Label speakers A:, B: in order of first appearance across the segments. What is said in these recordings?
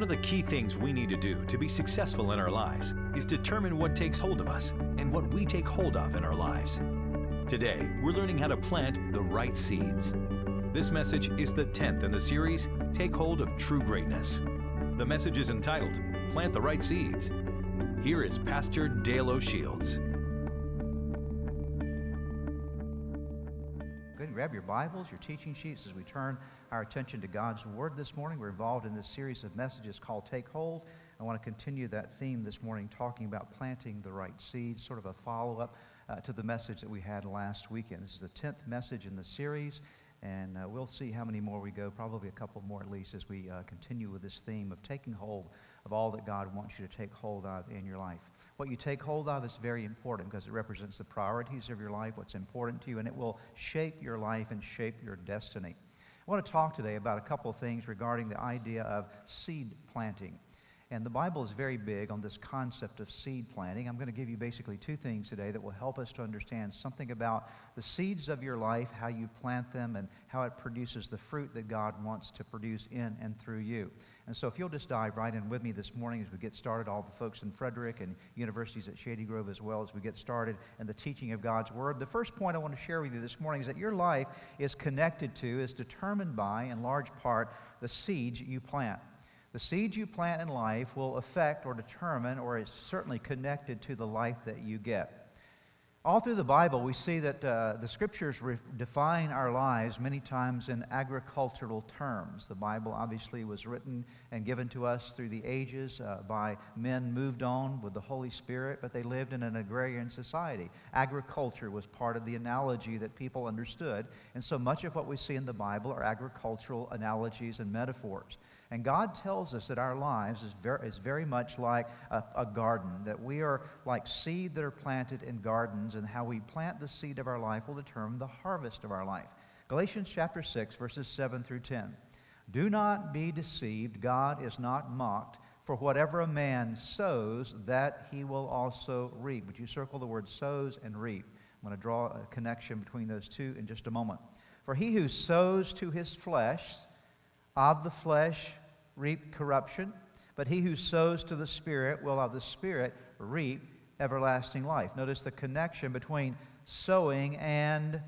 A: One of the key things we need to do to be successful in our lives is determine what takes hold of us and what we take hold of in our lives. Today, we're learning how to plant the right seeds. This message is the 10th in the series, Take Hold of True Greatness. The message is entitled, Plant the Right Seeds. Here is Pastor Dale O'Shields.
B: Grab your Bibles, your teaching sheets as we turn our attention to God's Word this morning. We're involved in this series of messages called Take Hold. I want to continue that theme this morning, talking about planting the right seeds, sort of a follow up uh, to the message that we had last weekend. This is the 10th message in the series, and uh, we'll see how many more we go, probably a couple more at least, as we uh, continue with this theme of taking hold of all that God wants you to take hold of in your life. What you take hold of is very important because it represents the priorities of your life, what's important to you, and it will shape your life and shape your destiny. I want to talk today about a couple of things regarding the idea of seed planting. And the Bible is very big on this concept of seed planting. I'm going to give you basically two things today that will help us to understand something about the seeds of your life, how you plant them, and how it produces the fruit that God wants to produce in and through you. And so, if you'll just dive right in with me this morning as we get started, all the folks in Frederick and universities at Shady Grove as well as we get started in the teaching of God's Word. The first point I want to share with you this morning is that your life is connected to, is determined by, in large part, the seeds you plant. The seeds you plant in life will affect or determine or is certainly connected to the life that you get. All through the Bible, we see that uh, the scriptures re- define our lives many times in agricultural terms. The Bible obviously was written and given to us through the ages uh, by men moved on with the Holy Spirit, but they lived in an agrarian society. Agriculture was part of the analogy that people understood, and so much of what we see in the Bible are agricultural analogies and metaphors. And God tells us that our lives is very, is very much like a, a, garden, that we are like seed that are planted in gardens, and how we plant the seed of our life will determine the harvest of our life. Galatians chapter 6, verses 7 through 10. Do not be deceived, God is not mocked. For whatever a man sows, that he will also reap. Would you circle the word sows and reap? I'm going to draw a connection between those two in just a moment. For he who sows to his flesh, of the flesh reap corruption, but he who sows to the Spirit will of the Spirit reap everlasting life. Notice the connection between sowing and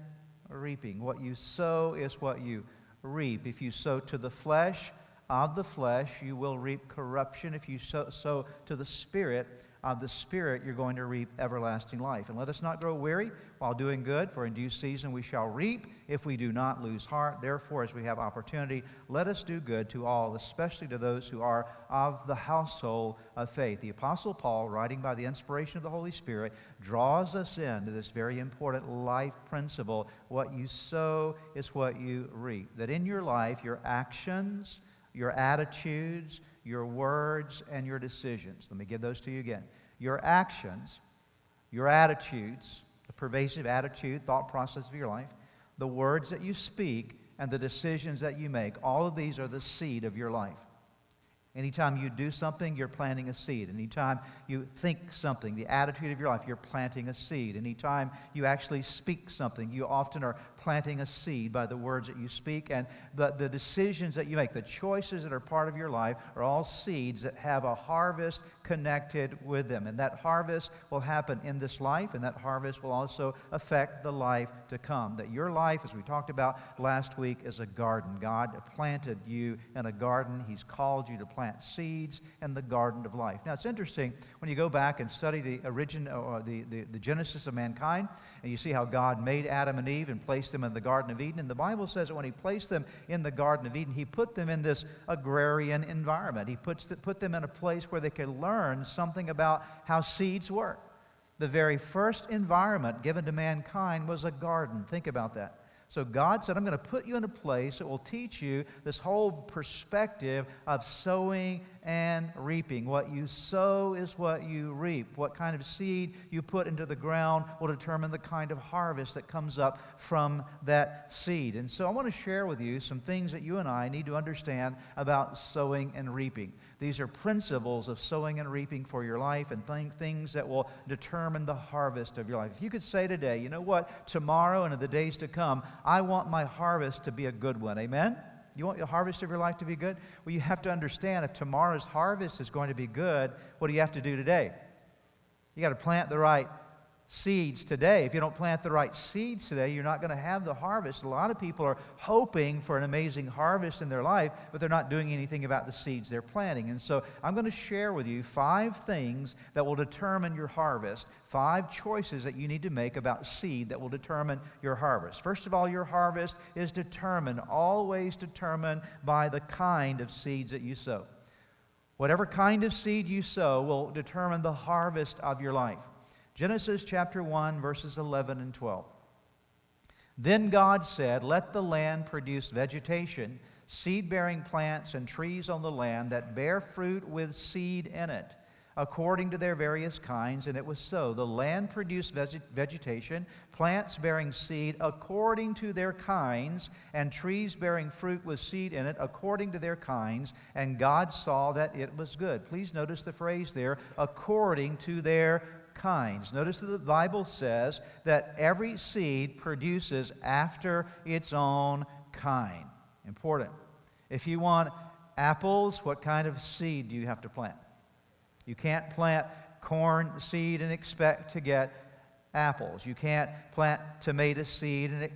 B: reaping. What you sow is what you reap. If you sow to the flesh, of the flesh, you will reap corruption. If you sow, sow to the Spirit, of the Spirit, you're going to reap everlasting life. And let us not grow weary while doing good, for in due season we shall reap if we do not lose heart. Therefore, as we have opportunity, let us do good to all, especially to those who are of the household of faith. The Apostle Paul, writing by the inspiration of the Holy Spirit, draws us into this very important life principle what you sow is what you reap. That in your life, your actions, your attitudes, your words, and your decisions. Let me give those to you again. Your actions, your attitudes, the pervasive attitude, thought process of your life, the words that you speak, and the decisions that you make, all of these are the seed of your life. Anytime you do something, you're planting a seed. Anytime you think something, the attitude of your life, you're planting a seed. Anytime you actually speak something, you often are planting a seed by the words that you speak. And the, the decisions that you make, the choices that are part of your life, are all seeds that have a harvest connected with them. And that harvest will happen in this life, and that harvest will also affect the life to come. That your life, as we talked about last week, is a garden. God planted you in a garden, He's called you to plant seeds in the garden of life. Now, it's interesting when you go back and study the origin or the, the, the genesis of mankind, and you see how God made Adam and Eve and placed them in the Garden of Eden. And the Bible says that when He placed them in the Garden of Eden, He put them in this agrarian environment. He puts the, put them in a place where they could learn something about how seeds work. The very first environment given to mankind was a garden. Think about that. So God said, I'm going to put you in a place that will teach you this whole perspective of sowing and reaping. What you sow is what you reap. What kind of seed you put into the ground will determine the kind of harvest that comes up from that seed. And so I want to share with you some things that you and I need to understand about sowing and reaping. These are principles of sowing and reaping for your life and th- things that will determine the harvest of your life. If you could say today, you know what, tomorrow and in the days to come, I want my harvest to be a good one. Amen? You want the harvest of your life to be good? Well, you have to understand if tomorrow's harvest is going to be good, what do you have to do today? You got to plant the right seeds today. If you don't plant the right seeds today, you're not going to have the harvest. A lot of people are hoping for an amazing harvest in their life, but they're not doing anything about the seeds they're planting. And so I'm going to share with you five things that will determine your harvest, five choices that you need to make about seed that will determine your harvest. First of all, your harvest is determined, always determined by the kind of seeds that you sow. Whatever kind of seed you sow will determine the harvest of your life. Genesis chapter 1, verses 11 and 12. Then God said, Let the land produce vegetation, seed bearing plants, and trees on the land that bear fruit with seed in it, according to their various kinds. And it was so. The land produced vegetation, plants bearing seed according to their kinds, and trees bearing fruit with seed in it according to their kinds. And God saw that it was good. Please notice the phrase there, according to their kinds. Notice that the Bible says that every seed produces after its own kind. Important. If you want apples, what kind of seed do you have to plant? You can't plant corn seed and expect to get apples. You can't plant tomato seed and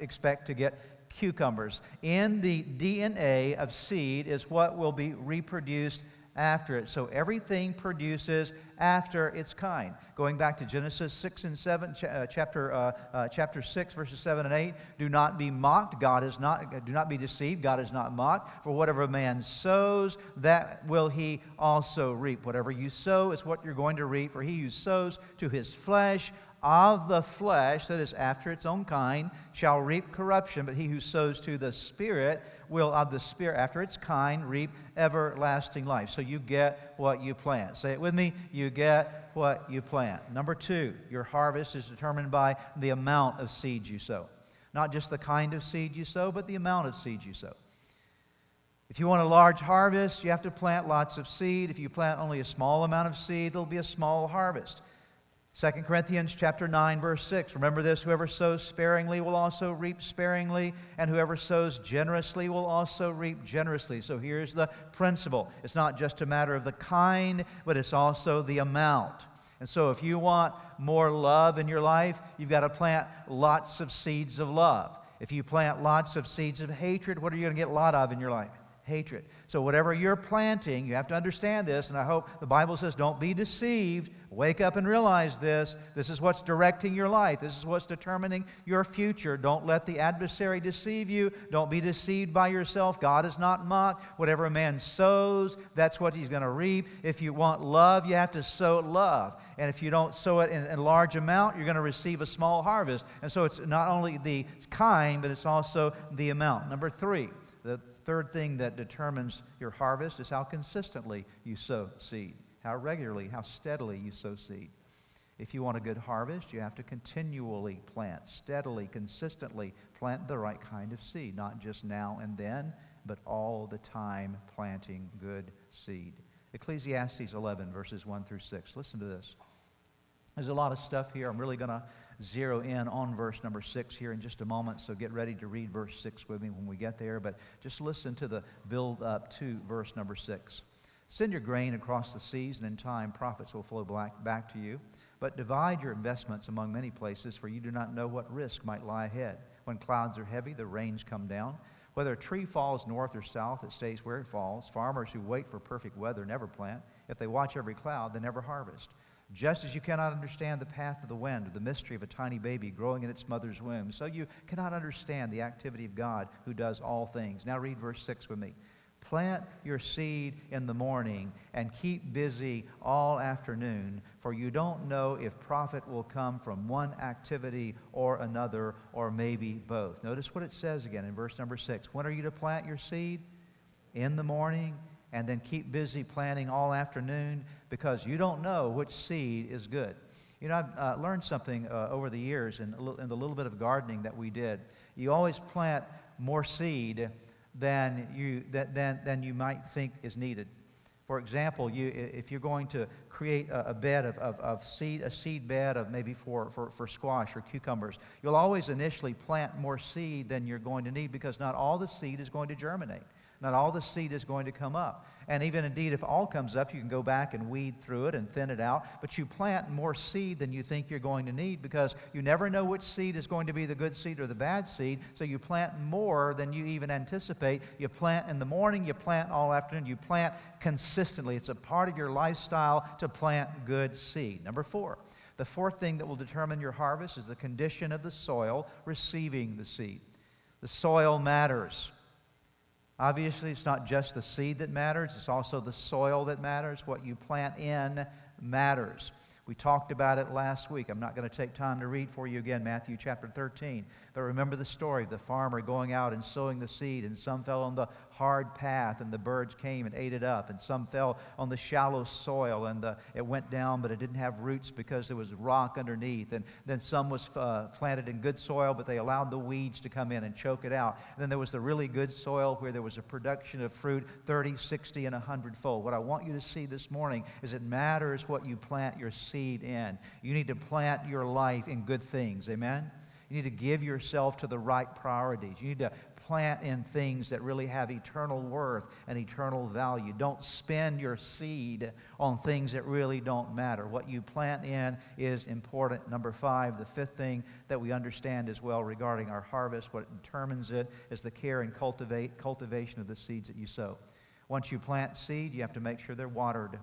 B: expect to get cucumbers. In the DNA of seed is what will be reproduced after it. So everything produces after its kind. Going back to Genesis 6 and 7, ch- uh, chapter, uh, uh, chapter 6, verses 7 and 8. Do not be mocked. God is not, do not be deceived. God is not mocked. For whatever man sows, that will he also reap. Whatever you sow is what you're going to reap. For he who sows to his flesh, of the flesh, that is after its own kind, shall reap corruption, but he who sows to the Spirit will of the Spirit, after its kind, reap everlasting life. So you get what you plant. Say it with me you get what you plant. Number two, your harvest is determined by the amount of seed you sow. Not just the kind of seed you sow, but the amount of seed you sow. If you want a large harvest, you have to plant lots of seed. If you plant only a small amount of seed, it'll be a small harvest. 2 Corinthians chapter 9 verse 6 remember this whoever sows sparingly will also reap sparingly and whoever sows generously will also reap generously. So here's the principle. It's not just a matter of the kind but it's also the amount. And so if you want more love in your life you've got to plant lots of seeds of love. If you plant lots of seeds of hatred what are you going to get a lot of in your life hatred. So, whatever you're planting, you have to understand this, and I hope the Bible says don't be deceived. Wake up and realize this. This is what's directing your life, this is what's determining your future. Don't let the adversary deceive you. Don't be deceived by yourself. God is not mocked. Whatever a man sows, that's what he's going to reap. If you want love, you have to sow love. And if you don't sow it in, a large amount, you're going to receive a small harvest. And so, it's not only the kind, but it's also the amount. Number three, the third thing that determines your harvest is how consistently you sow seed, how regularly, how steadily you sow seed. If you want a good harvest, you have to continually plant, steadily, consistently plant the right kind of seed, not just now and then, but all the time planting good seed. Ecclesiastes 11, verses 1 through 6. Listen to this. There's a lot of stuff here. I'm really going to zero in on verse number six here in just a moment, so get ready to read verse six with me when we get there. But just listen to the build up to verse number six. Send your grain across the seas, and in time profits will flow back, back to you. But divide your investments among many places, for you do not know what risk might lie ahead. When clouds are heavy, the rains come down. Whether a tree falls north or south, it stays where it falls. Farmers who wait for perfect weather never plant. If they watch every cloud, they never harvest. Just as you cannot understand the path of the wind or the mystery of a tiny baby growing in its mother's womb, so you cannot understand the activity of God who does all things. Now read verse 6 with me. Plant your seed in the morning and keep busy all afternoon, for you don't know if profit will come from one activity or another, or maybe both. Notice what it says again in verse number 6. When are you to plant your seed? In the morning and then keep busy planting all afternoon because you don't know which seed is good. You know, I've uh, learned something uh, over the years in, in the little bit of gardening that we did. You always plant more seed than you, than, than you might think is needed. For example, you, if you're going to create a, bed of, of, of, seed, a seed bed of maybe for, for, for squash or cucumbers, you'll always initially plant more seed than you're going to need because not all the seed is going to germinate. Not all the seed is going to come up. And even indeed, if all comes up, you can go back and weed through it and thin it out. But you plant more seed than you think you're going to need because you never know which seed is going to be the good seed or the bad seed. So you plant more than you even anticipate. You plant in the morning, you plant all afternoon, you plant consistently. It's a part of your lifestyle to plant good seed. Number four. The fourth thing that will determine your harvest is the condition of the soil receiving the seed. The soil matters. Obviously, it's not just the seed that matters, it's also the soil that matters. What you plant in matters. We talked about it last week. I'm not going to take time to read for you again Matthew chapter 13. But remember the story of the farmer going out and sowing the seed, and some fell on the hard path, and the birds came and ate it up, and some fell on the shallow soil, and the, it went down, but it didn't have roots because there was rock underneath. And then some was uh, planted in good soil, but they allowed the weeds to come in and choke it out. And then there was the really good soil where there was a production of fruit 30, 60, and 100 fold. What I want you to see this morning is it matters what you plant your seed in. You need to plant your life in good things. Amen? You need to give yourself to the right priorities. You need to plant in things that really have eternal worth and eternal value. Don't spend your seed on things that really don't matter. What you plant in is important. Number five, the fifth thing that we understand as well regarding our harvest, what determines it, is the care and cultivate, cultivation of the seeds that you sow. Once you plant seed, you have to make sure they're watered.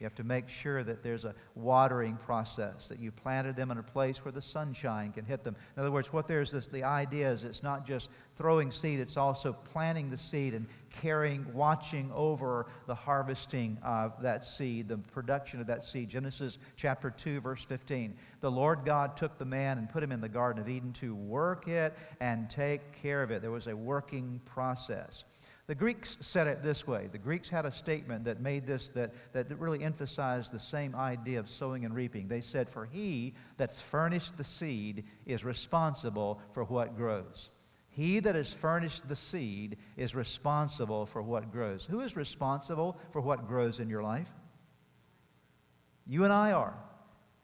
B: You have to make sure that there's a watering process, that you planted them in a place where the sunshine can hit them. In other words, what there's this, the idea is it's not just throwing seed, it's also planting the seed and caring, watching over the harvesting of that seed, the production of that seed. Genesis chapter 2, verse 15. The Lord God took the man and put him in the Garden of Eden to work it and take care of it. There was a working process. The Greeks said it this way. The Greeks had a statement that made this, that, that really emphasized the same idea of sowing and reaping. They said, For he that's furnished the seed is responsible for what grows. He that has furnished the seed is responsible for what grows. Who is responsible for what grows in your life? You and I are.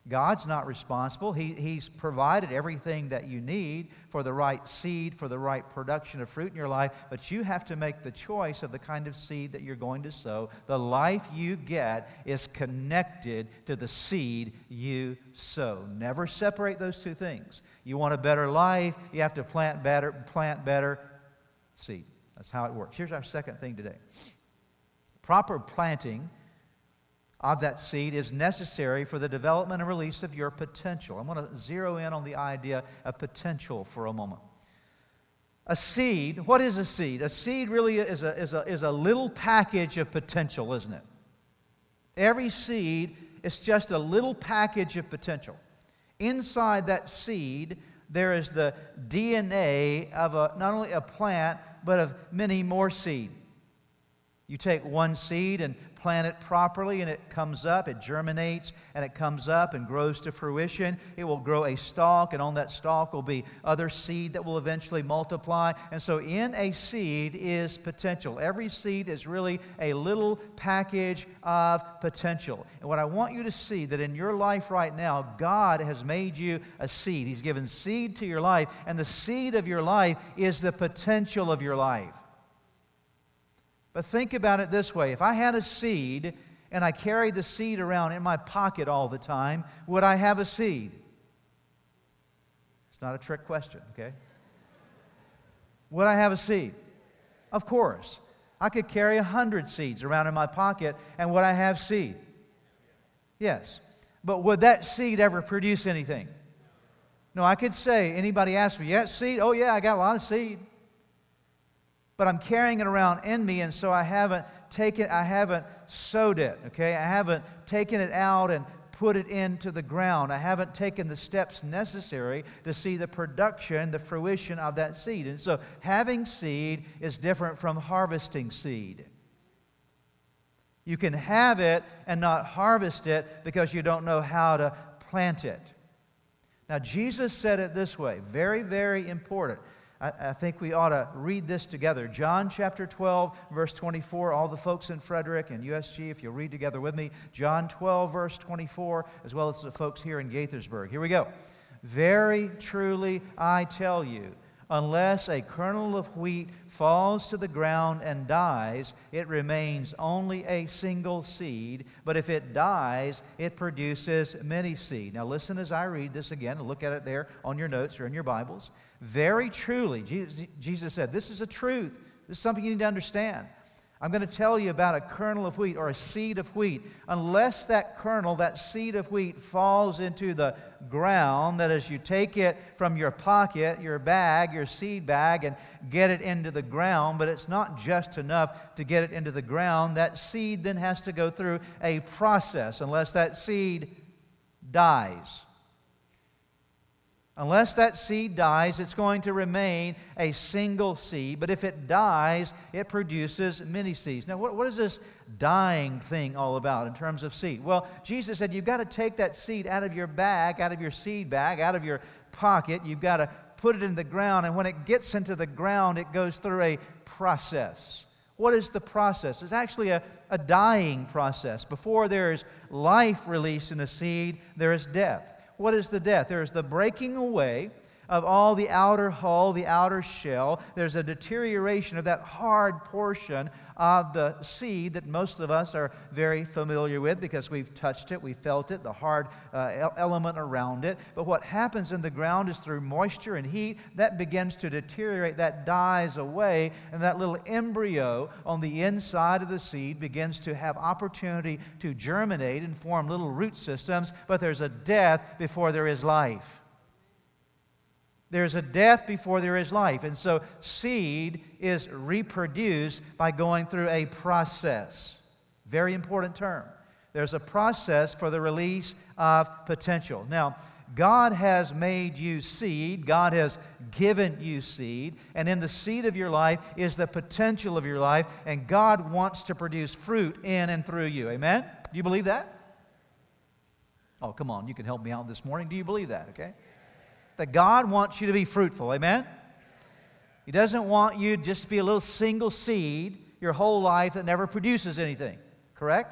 B: God's not responsible. He, he's provided everything that you need for the right seed, for the right production of fruit in your life, but you have to make the choice of the kind of seed that you're going to sow. The life you get is connected to the seed you sow. Never separate those two things. You want a better life, you have to plant better, plant better seed. That's how it works. Here's our second thing today. Proper planting of that seed is necessary for the development and release of your potential. I'm going to zero in on the idea of potential for a moment. A seed, what is a seed? A seed really is a, is a, is a little package of potential, isn't it? Every seed is just a little package of potential. Inside that seed, there is the DNA of a, not only a plant, but of many more seed. You take one seed and plant it properly and it comes up, it germinates and it comes up and grows to fruition. It will grow a stalk, and on that stalk will be other seed that will eventually multiply. And so, in a seed is potential. Every seed is really a little package of potential. And what I want you to see that in your life right now, God has made you a seed. He's given seed to your life, and the seed of your life is the potential of your life. But think about it this way if I had a seed and I carried the seed around in my pocket all the time, would I have a seed? It's not a trick question, okay? Would I have a seed? Of course. I could carry a hundred seeds around in my pocket, and would I have seed? Yes. But would that seed ever produce anything? No, I could say, anybody ask me, yeah, seed? Oh, yeah, I got a lot of seed but I'm carrying it around in me, and so I haven't taken, I haven't sowed it, okay? I haven't taken it out and put it into the ground. I haven't taken the steps necessary to see the production, the fruition of that seed. And so having seed is different from harvesting seed. You can have it and not harvest it because you don't know how to plant it. Now, Jesus said it this way very, very important. I, I, think we ought to read this together. John chapter 12, verse 24. All the folks in Frederick and USG, if you'll read together with me, John 12, verse 24, as well as the folks here in Gaithersburg. Here we go. Very truly, I tell you, unless a kernel of wheat falls to the ground and dies, it remains only a single seed. But if it dies, it produces many seed. Now, listen as I read this again. and Look at it there on your notes or in your Bibles. Very truly, Jesus said, This is a truth. This is something you need to understand. I'm going to tell you about a kernel of wheat or a seed of wheat. Unless that kernel, that seed of wheat, falls into the ground, that is, you take it from your pocket, your bag, your seed bag, and get it into the ground, but it's not just enough to get it into the ground. That seed then has to go through a process, unless that seed dies. Unless that seed dies, it's going to remain a single seed. But if it dies, it produces many seeds. Now, what, what is this dying thing all about in terms of seed? Well, Jesus said you've got to take that seed out of your bag, out of your seed bag, out of your pocket. You've got to put it in the ground. And when it gets into the ground, it goes through a process. What is the process? It's actually a, a dying process. Before there is life released in a seed, there is death what is the death? There is the breaking away of all the outer hull, the outer shell. There's a deterioration of that hard portion of the seed that most of us are very familiar with because we've touched it, we felt it, the hard uh, element around it. But what happens in the ground is through moisture and heat, that begins to deteriorate, that dies away, and that little embryo on the inside of the seed begins to have opportunity to germinate and form little root systems, but there's a death before there is life. There's a death before there is life. And so seed is reproduced by going through a process. Very important term. There's a process for the release of potential. Now, God has made you seed. God has given you seed. And in the seed of your life is the potential of your life. And God wants to produce fruit in and through you. Amen? Do you believe that? Oh, come on. You can help me out this morning. Do you believe that? Okay that God wants you to be fruitful. Amen? He doesn't want you just to be a little single seed your whole life that never produces anything. Correct?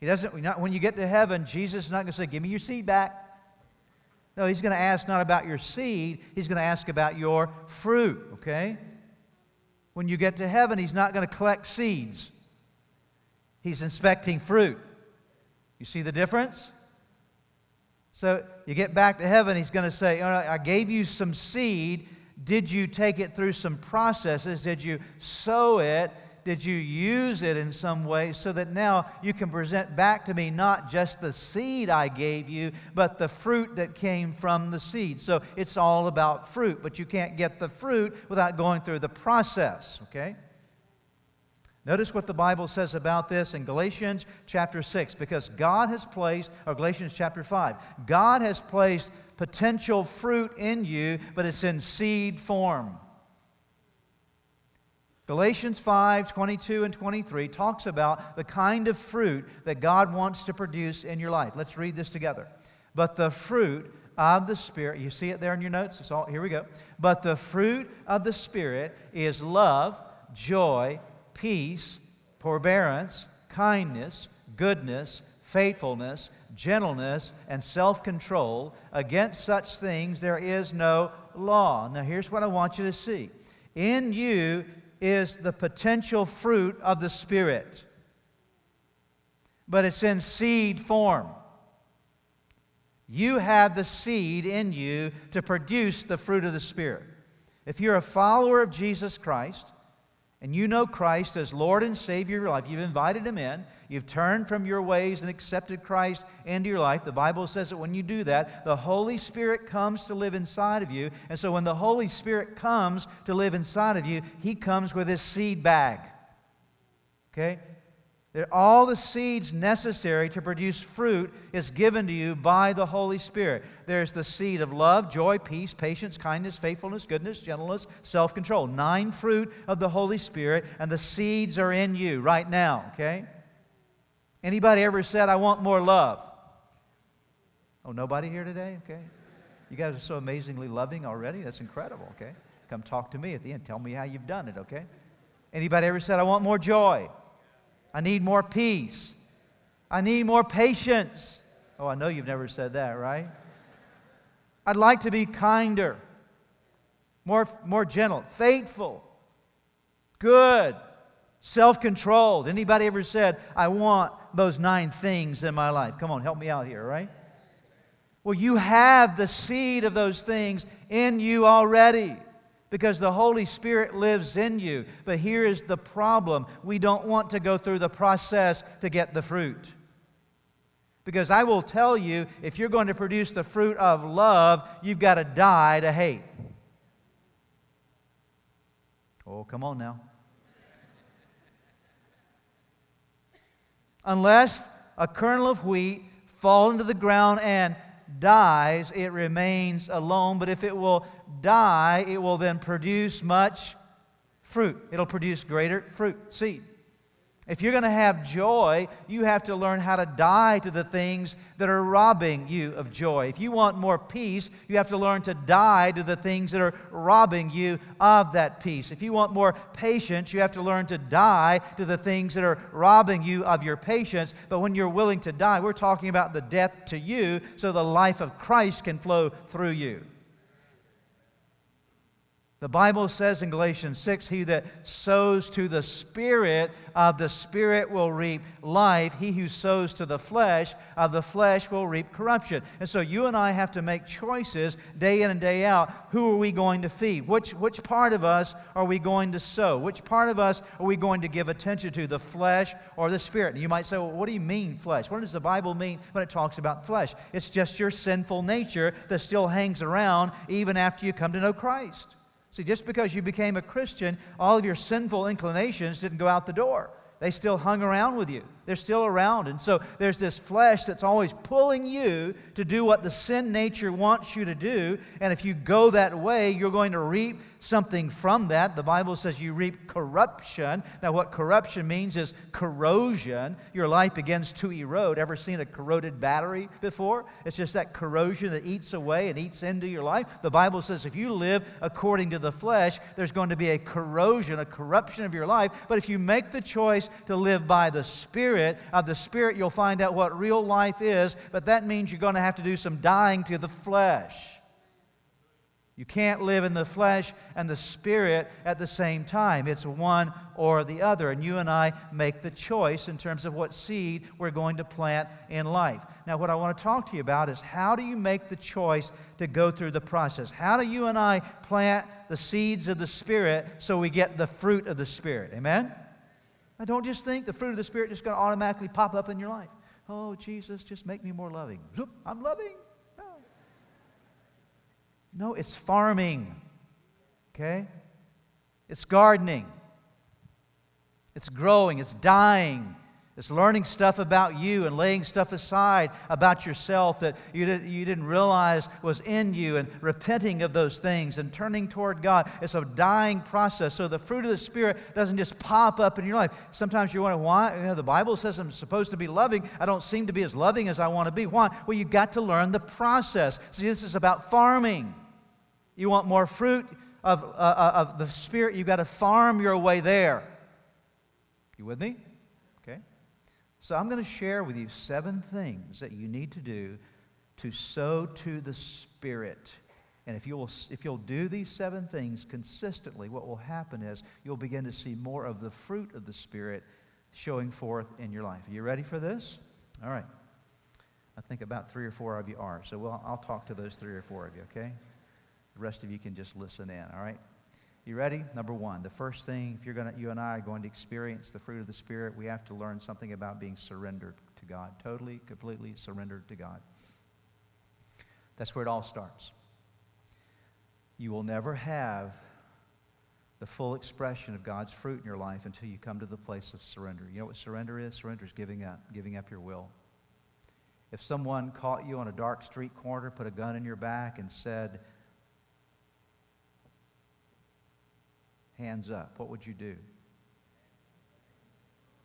B: He doesn't, when you get to heaven, Jesus is not going to say, Give me your seed back. No, he's going to ask not about your seed, he's going to ask about your fruit, okay? When you get to heaven, he's not going to collect seeds, he's inspecting fruit. You see the difference? So you get back to heaven, he's going to say, I gave you some seed. Did you take it through some processes? Did you sow it? Did you use it in some way so that now you can present back to me not just the seed I gave you, but the fruit that came from the seed? So it's all about fruit, but you can't get the fruit without going through the process, okay? Notice what the Bible says about this in Galatians chapter 6, because God has placed, or Galatians chapter 5, God has placed potential fruit in you, but it's in seed form. Galatians 5 22 and 23 talks about the kind of fruit that God wants to produce in your life. Let's read this together. But the fruit of the Spirit, you see it there in your notes? It's all, here we go. But the fruit of the Spirit is love, joy, peace, forbearance, kindness, goodness, faithfulness, gentleness, and self control. Against such things there is no law. Now, here's what I want you to see in you is the potential fruit of the Spirit, but it's in seed form. You have the seed in you to produce the fruit of the Spirit. If you're a follower of Jesus Christ, and you know Christ as Lord and Savior of your life, you've invited Him in, you've turned from your ways and accepted Christ into your life. The Bible says that when you do that, the Holy Spirit comes to live inside of you. And so when the Holy Spirit comes to live inside of you, He comes with His seed bag. Okay? All the seeds necessary to produce fruit is given to you by the Holy Spirit. There's the seed of love, joy, peace, patience, kindness, faithfulness, goodness, gentleness, self control. Nine fruit of the Holy Spirit, and the seeds are in you right now, okay? Anybody ever said, I want more love? Oh, nobody here today? Okay. You guys are so amazingly loving already. That's incredible, okay? come talk to me at the end. Tell me how you've done it, okay? Anybody ever said, I want more joy? I need more peace. I need more patience. Oh, I know you've never said that, right? I'd like to be kinder, more, more gentle, faithful, good, self controlled. Anybody ever said, I want those nine things in my life? Come on, help me out here, right? Well, you have the seed of those things in you already because the Holy Spirit lives in you. But here is the problem we don't want to go through the process to get the fruit. Because I will tell you, if you're going to produce the fruit of love, you've got to die to hate. Oh, come on now. Unless a kernel of wheat fall into the ground and dies, it remains alone. But if it will die, it will then produce much fruit. It'll produce greater fruit, seed. If you're going to have joy, you have to learn how to die to the things that are robbing you of joy. If you want more peace, you have to learn to die to the things that are robbing you of that peace. If you want more patience, you have to learn to die to the things that are robbing you of your patience. But when you're willing to die, we're talking about the death to you so the life of Christ can flow through you. The Bible says in Galatians 6 He that sows to the Spirit, of the Spirit will reap life. He who sows to the flesh, of the flesh will reap corruption. And so you and I have to make choices day in and day out. Who are we going to feed? Which, which part of us are we going to sow? Which part of us are we going to give attention to, the flesh or the Spirit? And you might say, well, what do you mean, flesh? What does the Bible mean when it talks about flesh? It's just your sinful nature that still hangs around even after you come to know Christ. See, just because you became a Christian, all of your sinful inclinations didn't go out the door. They still hung around with you. They're still around. And so there's this flesh that's always pulling you to do what the sin nature wants you to do. And if you go that way, you're going to reap something from that. The Bible says you reap corruption. Now, what corruption means is corrosion. Your life begins to erode. Ever seen a corroded battery before? It's just that corrosion that eats away and eats into your life. The Bible says if you live according to the flesh, there's going to be a corrosion, a corruption of your life. But if you make the choice to live by the Spirit, of the Spirit, you'll find out what real life is. But that means you're going to have to do some dying to the flesh. You can't live in the flesh and the spirit at the same time. It's one or the other. And you and I make the choice in terms of what seed we're going to plant in life. Now, what I want to talk to you about is how do you make the choice to go through the process? How do you and I plant the seeds of the spirit so we get the fruit of the spirit? Amen? Now, don't just think the fruit of the spirit is just going to automatically pop up in your life. Oh, Jesus, just make me more loving. Zoop, I'm loving. No, it's farming. Okay? It's gardening. It's growing. It's dying. It's learning stuff about you and laying stuff aside about yourself that you, did, you didn't realize was in you and repenting of those things and turning toward God. It's a dying process. So the fruit of the Spirit doesn't just pop up in your life. Sometimes you wonder why. You know, the Bible says I'm supposed to be loving. I don't seem to be as loving as I want to be. Why? Well, you've got to learn the process. See, this is about farming. You want more fruit of, uh, uh, of the Spirit, you've got to farm your way there. You with me? So I'm going to share with you seven things that you need to do to sow to the Spirit. And if you'll, if you'll do these seven things consistently, what will happen is you'll begin to see more of the fruit of the Spirit showing forth in your life. Are you ready for this? All right. I think about three or four of you are. So we'll, I'll talk to those three or four of you, okay? The rest of you can just listen in, all right? You ready? Number one, the first thing, if you're gonna, you and I are going to experience the fruit of the Spirit, we have to learn something about being surrendered to God, totally, completely surrendered to God. That's where it all starts. You will never have the full expression of God's fruit in your life until you come to the place of surrender. You know what surrender is? Surrender is giving up, giving up your will. If someone caught you on a dark street corner, put a gun in your back, and said, hands up, what would you do?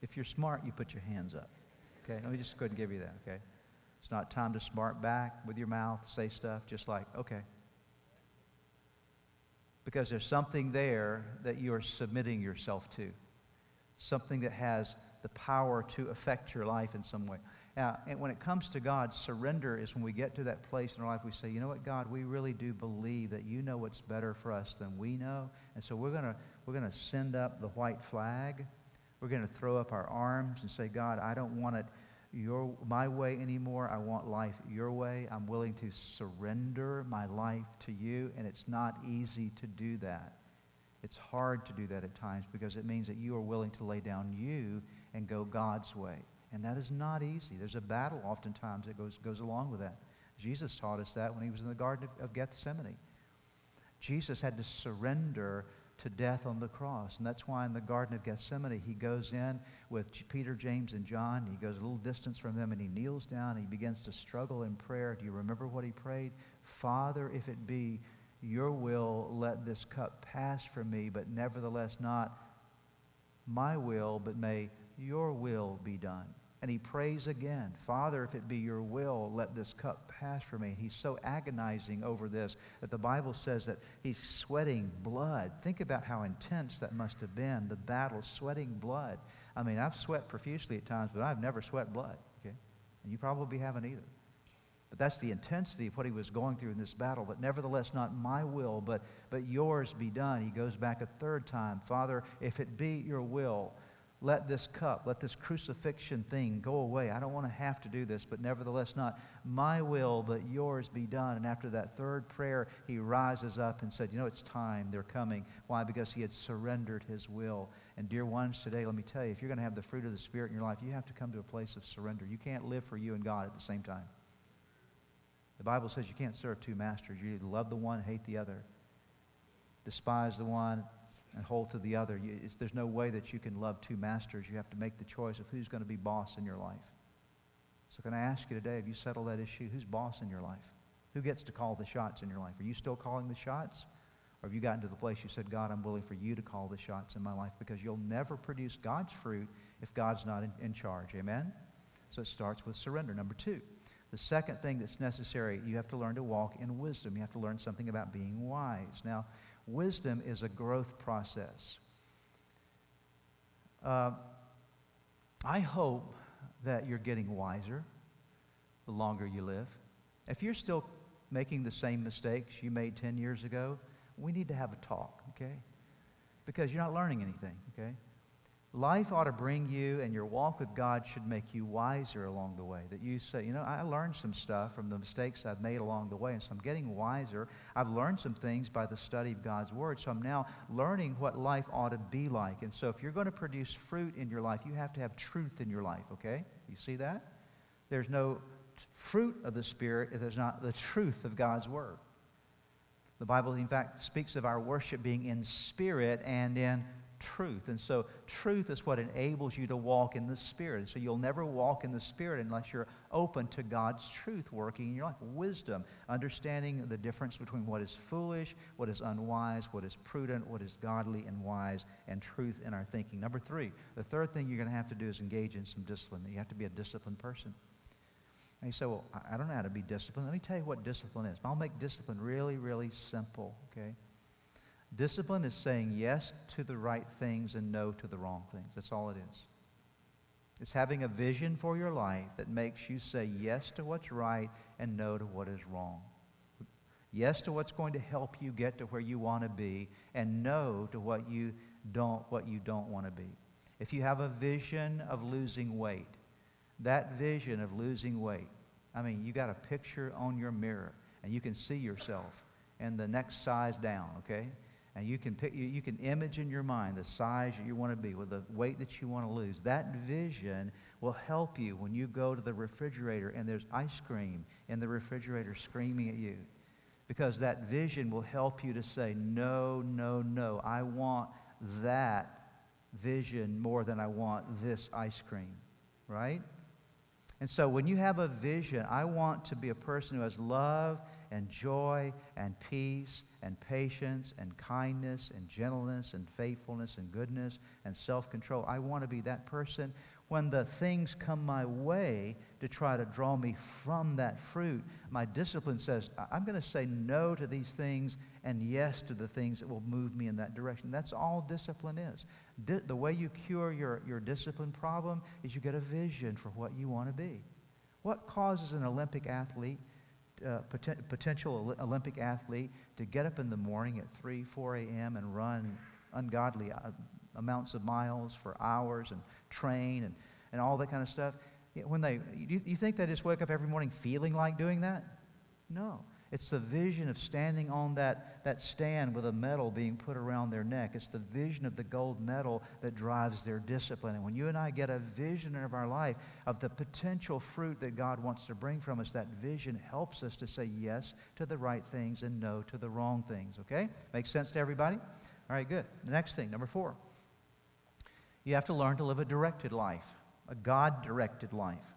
B: If you're smart, you put your hands up. Okay, let me just go ahead and give you that, okay? It's not time to smart back with your mouth, say stuff, just like, okay. because there's something there that you are submitting yourself to, something that has the power to affect your life in some way. Now, and when it comes to God, surrender is when we get to that place in our life we say, you know what, God, we really do believe that you know what's better for us than we know. And so we're going we're going to send up the white flag. We're going to throw up our arms and say, God, I don't want it your, my way anymore. I want life your way. I'm willing to surrender my life to you. And it's not easy to do that. It's hard to do that at times because it means that you are willing to lay down you and go God's way. And that is not easy. There's a battle oftentimes that goes, goes along with that. Jesus taught us that when he was in the Garden of, of Gethsemane. Jesus had to surrender to death on the cross. And that's why in the Garden of Gethsemane, he goes in with Peter, James, and John. He goes a little distance from them and he kneels down. And he begins to struggle in prayer. Do you remember what he prayed? Father, if it be your will, let this cup pass from me, but nevertheless not my will, but may your will be done. And he prays again, Father, if it be your will, let this cup pass from me. And He's so agonizing over this that the Bible says that he's sweating blood. Think about how intense that must have been, the battle, sweating blood. I mean, I've sweat profusely at times, but I've never sweat blood, okay? And you probably haven't either. But that's the intensity of what he was going through in this battle. But nevertheless, not my will, but, but yours be done. He goes back a third time. Father, if it be your will, let this cup, let this crucifixion thing go away. I don't want to have to do this, but nevertheless, not my will, but yours be done. And after that third prayer, he rises up and said, You know, it's time. They're coming. Why? Because he had surrendered his will. And, dear ones, today, let me tell you, if you're going to have the fruit of the Spirit in your life, you have to come to a place of surrender. You can't live for you and God at the same time. The Bible says you can't serve two masters. You love the one, hate the other, despise the one, and hold to the other. there's no way that you can love two masters. You have to make the choice of who's going to be boss in your life. So, can I ask you today, have you settled that issue? Who's boss in your life? Who gets to call the shots in your life? Are you still calling the shots? Or have you gotten to the place you said, God, I'm willing for you to call the shots in my life? Because you'll never produce God's fruit if God's not in, in charge. Amen? So it starts with surrender. Number two, the second thing that's necessary, you have to learn to walk in wisdom. You have to learn something about being wise. Now, Wisdom is a growth process. Uh, I hope that you're getting wiser the longer you live. If you're still making the same mistakes you made 10 years ago, we need to have a talk, okay? Because you're not learning anything, okay? Life ought to bring you, and your walk with God should make you wiser along the way. That you say, you know, I learned some stuff from the mistakes I've made along the way, and so I'm getting wiser. I've learned some things by the study of God's Word, so I'm now learning what life ought to be like. And so if you're going to produce fruit in your life, you have to have truth in your life, okay? You see that? There's no fruit of the Spirit if there's not the truth of God's Word. The Bible, in fact, speaks of our worship being in spirit and in truth. And so, truth is what enables you to walk in the Spirit. So, you'll never walk in the Spirit unless you're open to God's truth working in your life. Wisdom, understanding the difference between what is foolish, what is unwise, what is prudent, what is godly and wise, and truth in our thinking. Number three, the third thing you're going to have to do is engage in some discipline. You have to be a disciplined person. And you say, Well, I don't know how to be disciplined. Let me tell you what discipline is. I'll make discipline really, really simple, okay? Discipline is saying yes to the right things and no to the wrong things. That's all it is. It's having a vision for your life that makes you say yes to what's right and no to what is wrong. Yes to what's going to help you get to where you want to be and no to what you don't what you don't want to be. If you have a vision of losing weight, that vision of losing weight, I mean, you got a picture on your mirror and you can see yourself and the next size down, okay? And you can pick, you, can image in your mind the size that you want to be with the weight that you want to lose. That vision will help you when you go to the refrigerator and there's ice cream in the refrigerator screaming at you. Because that vision will help you to say, no, no, no. I want that vision more than I want this ice cream, right? And so when you have a vision, I want to be a person who has love and joy and peace and patience and kindness and gentleness and faithfulness and goodness and self control. I want to be that person when the things come my way to try to draw me from that fruit. My discipline says, I'm going to say no to these things and yes to the things that will move me in that direction. That's all discipline is. Di- the way you cure your, your discipline problem is you get a vision for what you want to be. What causes an Olympic athlete, uh, poten- potential Olympic athlete, to get up in the morning at 3, 4 a.m. and run ungodly uh, amounts of miles for hours and train and, and all that kind of stuff? When they, you, you think they just wake up every morning feeling like doing that? No. It's the vision of standing on that, that stand with a medal being put around their neck. It's the vision of the gold medal that drives their discipline. And when you and I get a vision of our life of the potential fruit that God wants to bring from us, that vision helps us to say yes to the right things and no to the wrong things. Okay? Makes sense to everybody? All right, good. The next thing, number four. You have to learn to live a directed life, a God directed life.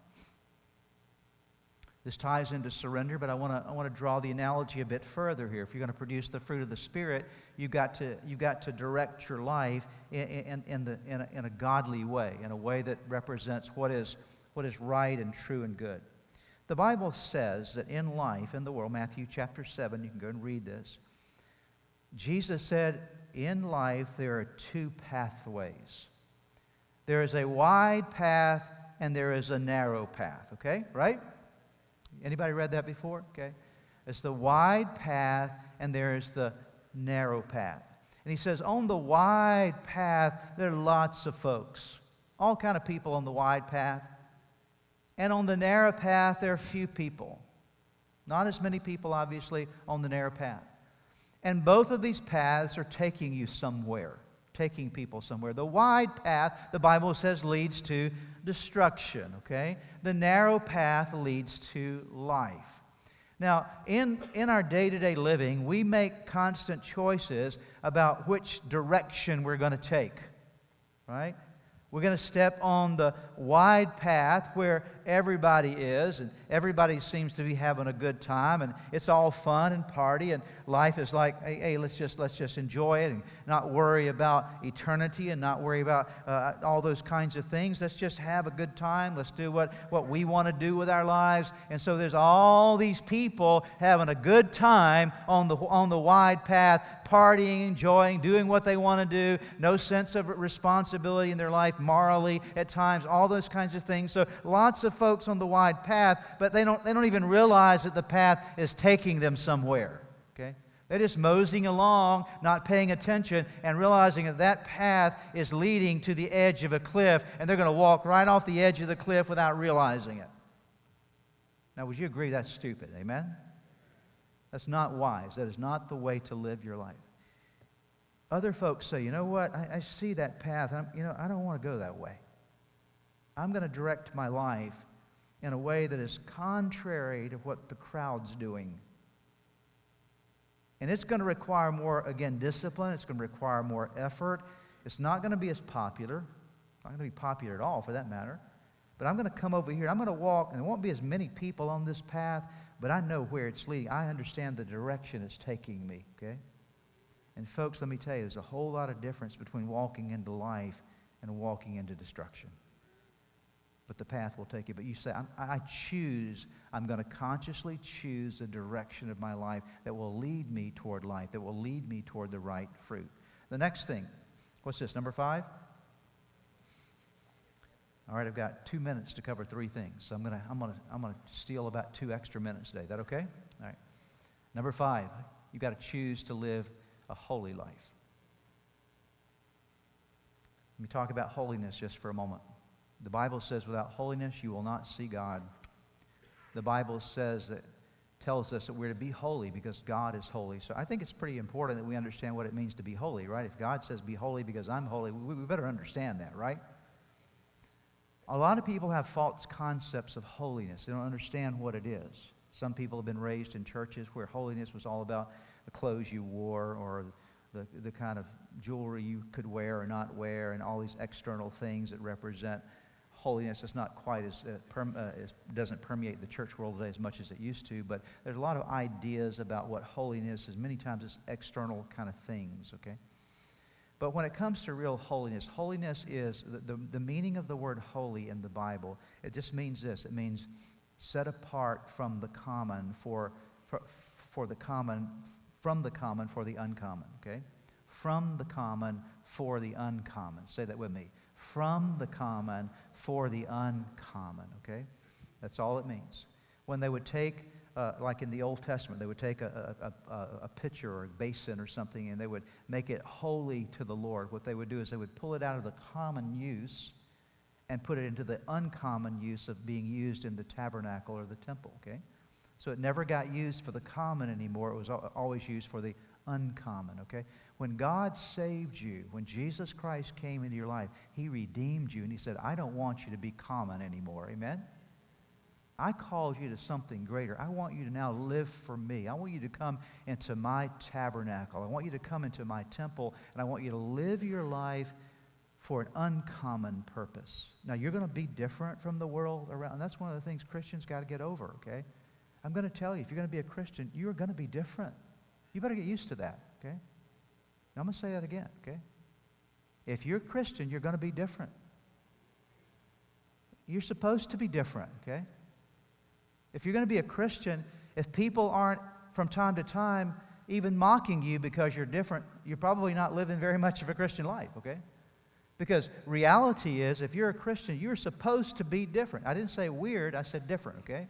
B: This ties into surrender, but I want to I want to draw the analogy a bit further here. If you're going to produce the fruit of the Spirit, you've got to, you've got to direct your life in, in, in, the, in, a, in a godly way, in a way that represents what is, what is right and true and good. The Bible says that in life, in the world, Matthew chapter 7, you can go and read this. Jesus said, In life, there are two pathways there is a wide path and there is a narrow path, okay? Right? Anybody read that before? Okay. It's the wide path and there is the narrow path. And he says, on the wide path, there are lots of folks, all kind of people on the wide path. And on the narrow path, there are few people. Not as many people, obviously, on the narrow path. And both of these paths are taking you somewhere, taking people somewhere. The wide path, the Bible says, leads to destruction, okay? The narrow path leads to life. Now, in, in our day to day living, we make constant choices about which direction we're going to take, right? We're going to step on the wide path where everybody is, and everybody seems to be having a good time, and it's all fun and party, and life is like, hey, hey let's just let's just enjoy it and not worry about eternity and not worry about uh, all those kinds of things. Let's just have a good time. Let's do what what we want to do with our lives. And so there's all these people having a good time on the on the wide path, partying, enjoying, doing what they want to do. No sense of responsibility in their life morally at times. All those kinds of things. So lots of folks on the wide path, but they don't, they don't even realize that the path is taking them somewhere. Okay? They're just moseying along, not paying attention, and realizing that that path is leading to the edge of a cliff, and they're going to walk right off the edge of the cliff without realizing it. Now, would you agree that's stupid? Amen? That's not wise. That is not the way to live your life. Other folks say, you know what? I, I see that path. I'm, you know, I don't want to go that way. I'm going to direct my life in a way that is contrary to what the crowd's doing. And it's going to require more, again, discipline. It's going to require more effort. It's not going to be as popular. It's not going to be popular at all, for that matter. But I'm going to come over here. I'm going to walk, and there won't be as many people on this path, but I know where it's leading. I understand the direction it's taking me, okay? And, folks, let me tell you, there's a whole lot of difference between walking into life and walking into destruction but the path will take you. But you say, i choose, I'm going to consciously choose the direction of my life that will lead me toward life, that will lead me toward the right fruit. The next thing, what's this, number five? All right, I've got two minutes to cover three things. So I'm going to I'm gonna, I'm gonna steal about two extra minutes today. That okay? All right. Number five, you've got to choose to live a holy life. Let me talk about holiness just for a moment. The Bible says, without holiness, you will not see God. The Bible says that tells us that we're to be holy because God is holy. So I think it's pretty important that we understand what it means to be holy, right? If God says be holy because I'm holy, we, we better understand that, right? A lot of people have false concepts of holiness. They don't understand what it is. Some people have been raised in churches where holiness was all about the clothes you wore or the, the kind of jewelry you could wear or not wear and all these external things that represent holiness is not quite as, uh, uh, as, doesn't permeate the church world today as much as it used to, but there's a lot of ideas about what holiness is. Many times it's external kind of things, okay? But when it comes to real holiness, holiness is the, the, the meaning of the word holy in the Bible. It just means this it means set apart from the common for, for, for the common from the common for the uncommon, okay? From the common for the uncommon. Say that with me. From the common for the uncommon, okay? That's all it means. When they would take, uh, like in the Old Testament, they would take a, a, a, a pitcher or a basin or something and they would make it holy to the Lord. What they would do is they would pull it out of the common use and put it into the uncommon use of being used in the tabernacle or the temple, okay? So it never got used for the common anymore. It was always used for the uncommon, okay? When God saved you, when Jesus Christ came into your life, He redeemed you and He said, I don't want you to be common anymore. Amen? I called you to something greater. I want you to now live for me. I want you to come into my tabernacle. I want you to come into my temple, and I want you to live your life for an uncommon purpose. Now, you're going to be different from the world around. And that's one of the things Christians got to get over, okay? I'm going to tell you, if you're going to be a Christian, you're going to be different. You better get used to that, okay? Now, I'm going to say that again, okay? If you're a Christian, you're going to be different. You're supposed to be different, okay? If you're going to be a Christian, if people aren't from time to time even mocking you because you're different, you're probably not living very much of a Christian life, okay? Because reality is, if you're a Christian, you're supposed to be different. I didn't say weird, I said different, okay?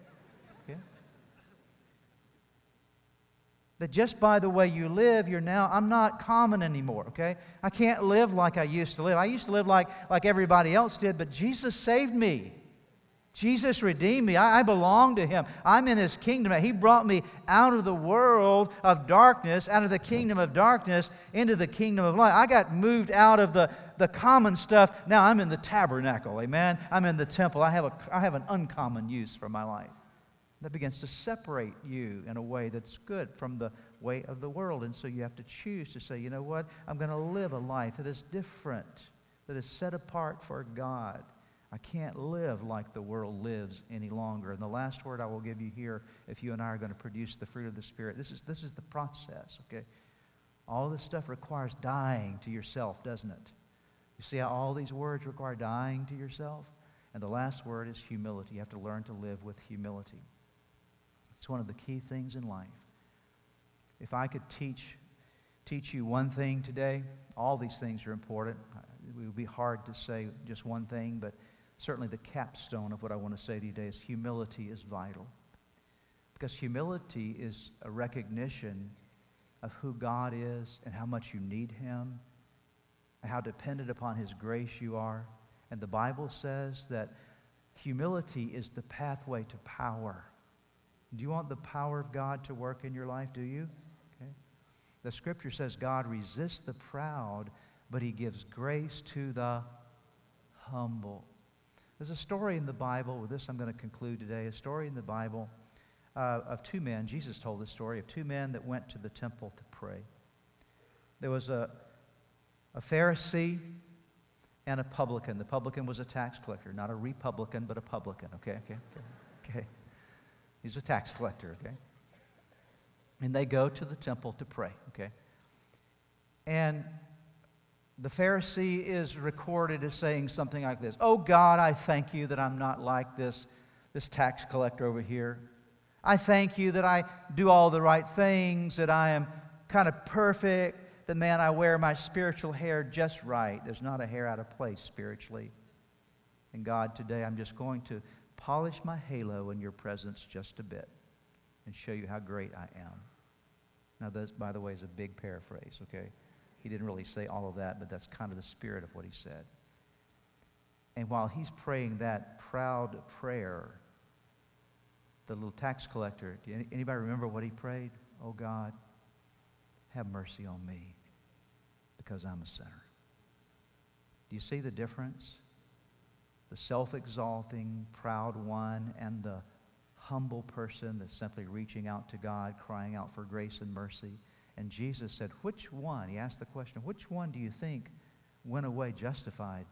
B: That just by the way you live, you're now, I'm not common anymore, okay? I can't live like I used to live. I used to live like, like everybody else did, but Jesus saved me. Jesus redeemed me. I, I, belong to Him. I'm in His kingdom. He brought me out of the world of darkness, out of the kingdom of darkness, into the kingdom of light. I got moved out of the, the common stuff. Now I'm in the tabernacle. Amen. I'm in the temple. I have, a, I have an uncommon use for my life that begins to separate you in a way that's good from the way of the world. And so you have to choose to say, you know what? I'm going to live a life that is different, that is set apart for God. I can't live like the world lives any longer. And the last word I will give you here, if you and I are going to produce the fruit of the Spirit, this is, this is the process, okay? All this stuff requires dying to yourself, doesn't it? You see how all these words require dying to yourself? And the last word is humility. You have to learn to live with humility. It's one of the key things in life. If I could teach, teach you one thing today, all these things are important. It would be hard to say just one thing, but certainly the capstone of what I want to say to you today is humility is vital. Because humility is a recognition of who God is and how much you need Him and how dependent upon His grace you are. And the Bible says that humility is the pathway to power. Do you want the power of God to work in your life? Do you? Okay. The scripture says God resists the proud, but he gives grace to the humble. There's a story in the Bible, with this I'm going to conclude today, a story in the Bible uh, of two men. Jesus told this story of two men that went to the temple to pray. There was a, a Pharisee and a publican. The publican was a tax collector, not a republican, but a publican, okay? Okay, okay. okay. He's a tax collector, okay? And they go to the temple to pray, okay? And the Pharisee is recorded as saying something like this Oh God, I thank you that I'm not like this, this tax collector over here. I thank you that I do all the right things, that I am kind of perfect, that man, I wear my spiritual hair just right. There's not a hair out of place spiritually. And God, today I'm just going to polish my halo in your presence just a bit and show you how great I am. Now, this, by the way, is a big paraphrase, okay? He didn't really say all of that, but that's kind of the spirit of what he said. And while he's praying that proud prayer, the little tax collector, anybody remember what he prayed? Oh God, have mercy on me because I'm a sinner. Do you see the difference? The self exalting, proud one, and the humble person that's simply reaching out to God, crying out for grace and mercy. And Jesus said, Which one? He asked the question, Which one do you think went away justified?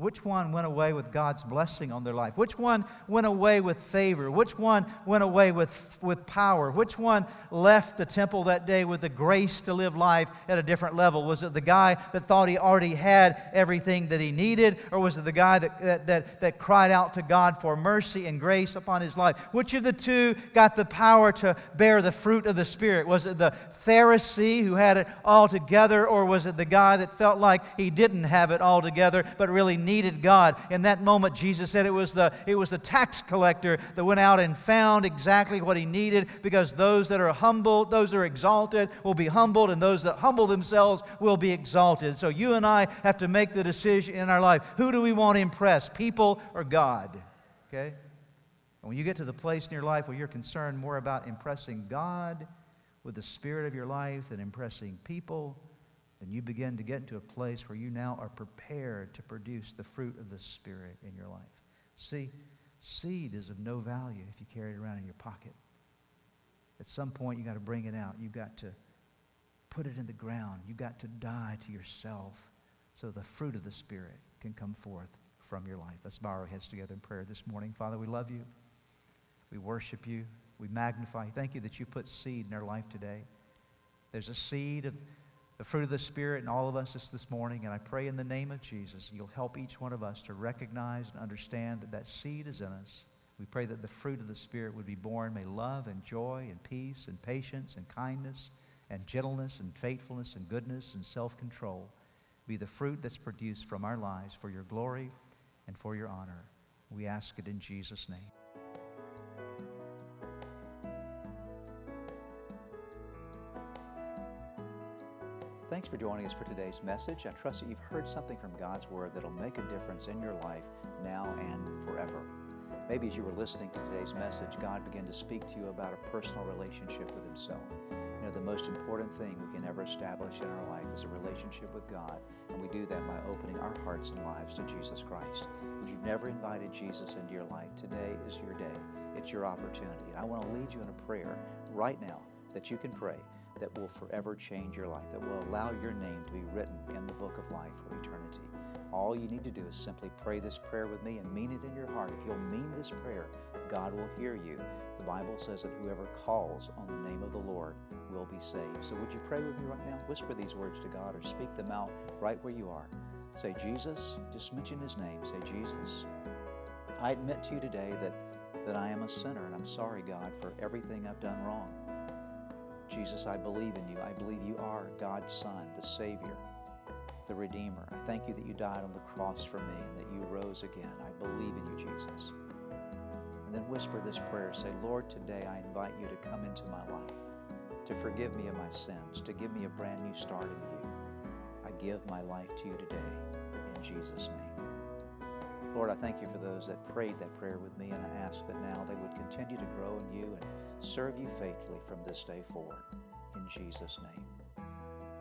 B: Which one went away with God's blessing on their life? Which one went away with favor? Which one went away with, with power? Which one left the temple that day with the grace to live life at a different level? Was it the guy that thought he already had everything that he needed? Or was it the guy that, that, that, that cried out to God for mercy and grace upon his life? Which of the two got the power to bear the fruit of the Spirit? Was it the Pharisee who had it all together? Or was it the guy that felt like he didn't have it all together but really needed needed God. In that moment, Jesus said it was, the, it was the tax collector that went out and found exactly what he needed because those that are humbled, those that are exalted, will be humbled, and those that humble themselves will be exalted. So you and I have to make the decision in our life who do we want to impress, people or God? Okay? And when you get to the place in your life where you're concerned more about impressing God with the spirit of your life than impressing people, then you begin to get into a place where you now are prepared to produce the fruit of the Spirit in your life. See, seed is of no value if you carry it around in your pocket. At some point, you've got to bring it out. You've got to put it in the ground. You've got to die to yourself so the fruit of the Spirit can come forth from your life. Let's bow our heads together in prayer this morning. Father, we love you. We worship you. We magnify. Thank you that you put seed in our life today. There's a seed of the fruit of the Spirit in all of us this, this morning. And I pray in the name of Jesus, you'll help each one of us to recognize and understand that that seed is in us. We pray that the fruit of the Spirit would be borne. May love and joy and peace and patience and kindness and gentleness and faithfulness and goodness and self control be the fruit that's produced from our lives for your glory and for your honor. We ask it in Jesus' name. Thanks for joining us for today's message. I trust that you've heard something from God's Word that'll make a difference in your life now and forever. Maybe as you were listening to today's message, God began to speak to you about a personal relationship with Himself. You know, the most important thing we can ever establish in our life is a relationship with God, and we do that by opening our hearts and lives to Jesus Christ. If you've never invited Jesus into your life, today is your day. It's your opportunity. I want to lead you in a prayer right now that you can pray that will forever change your life, that will allow your name to be written in the book of life for eternity. All you need to do is simply pray this prayer with me and mean it in your heart. If you'll mean this prayer, God will hear you. The Bible says that whoever calls on the name of the Lord will be saved. So would you pray with me right now? Whisper these words to God or speak them out right where you are. Say, Jesus, just mention his name. Say, Jesus, I admit to you today that, that I am a sinner and I'm sorry, God, for everything I've done wrong. Jesus, I believe in you. I believe you are God's Son, the Savior, the Redeemer. I thank you that you died on the cross for me and that you rose again. I believe in you, Jesus. And then whisper this prayer say, Lord, today I invite you to come into my life, to forgive me of my sins, to give me a brand new start in you. I give my life to you today in Jesus' name. Lord, I thank you for those that prayed that prayer with me, and I ask that now they would continue to grow in you and serve you faithfully from this day forward. In Jesus' name.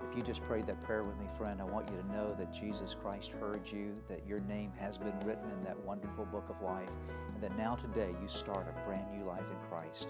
B: If you just prayed that prayer with me, friend, I want you to know that Jesus Christ heard you, that your name has been written in that wonderful book of life, and that now today you start a brand new life in Christ.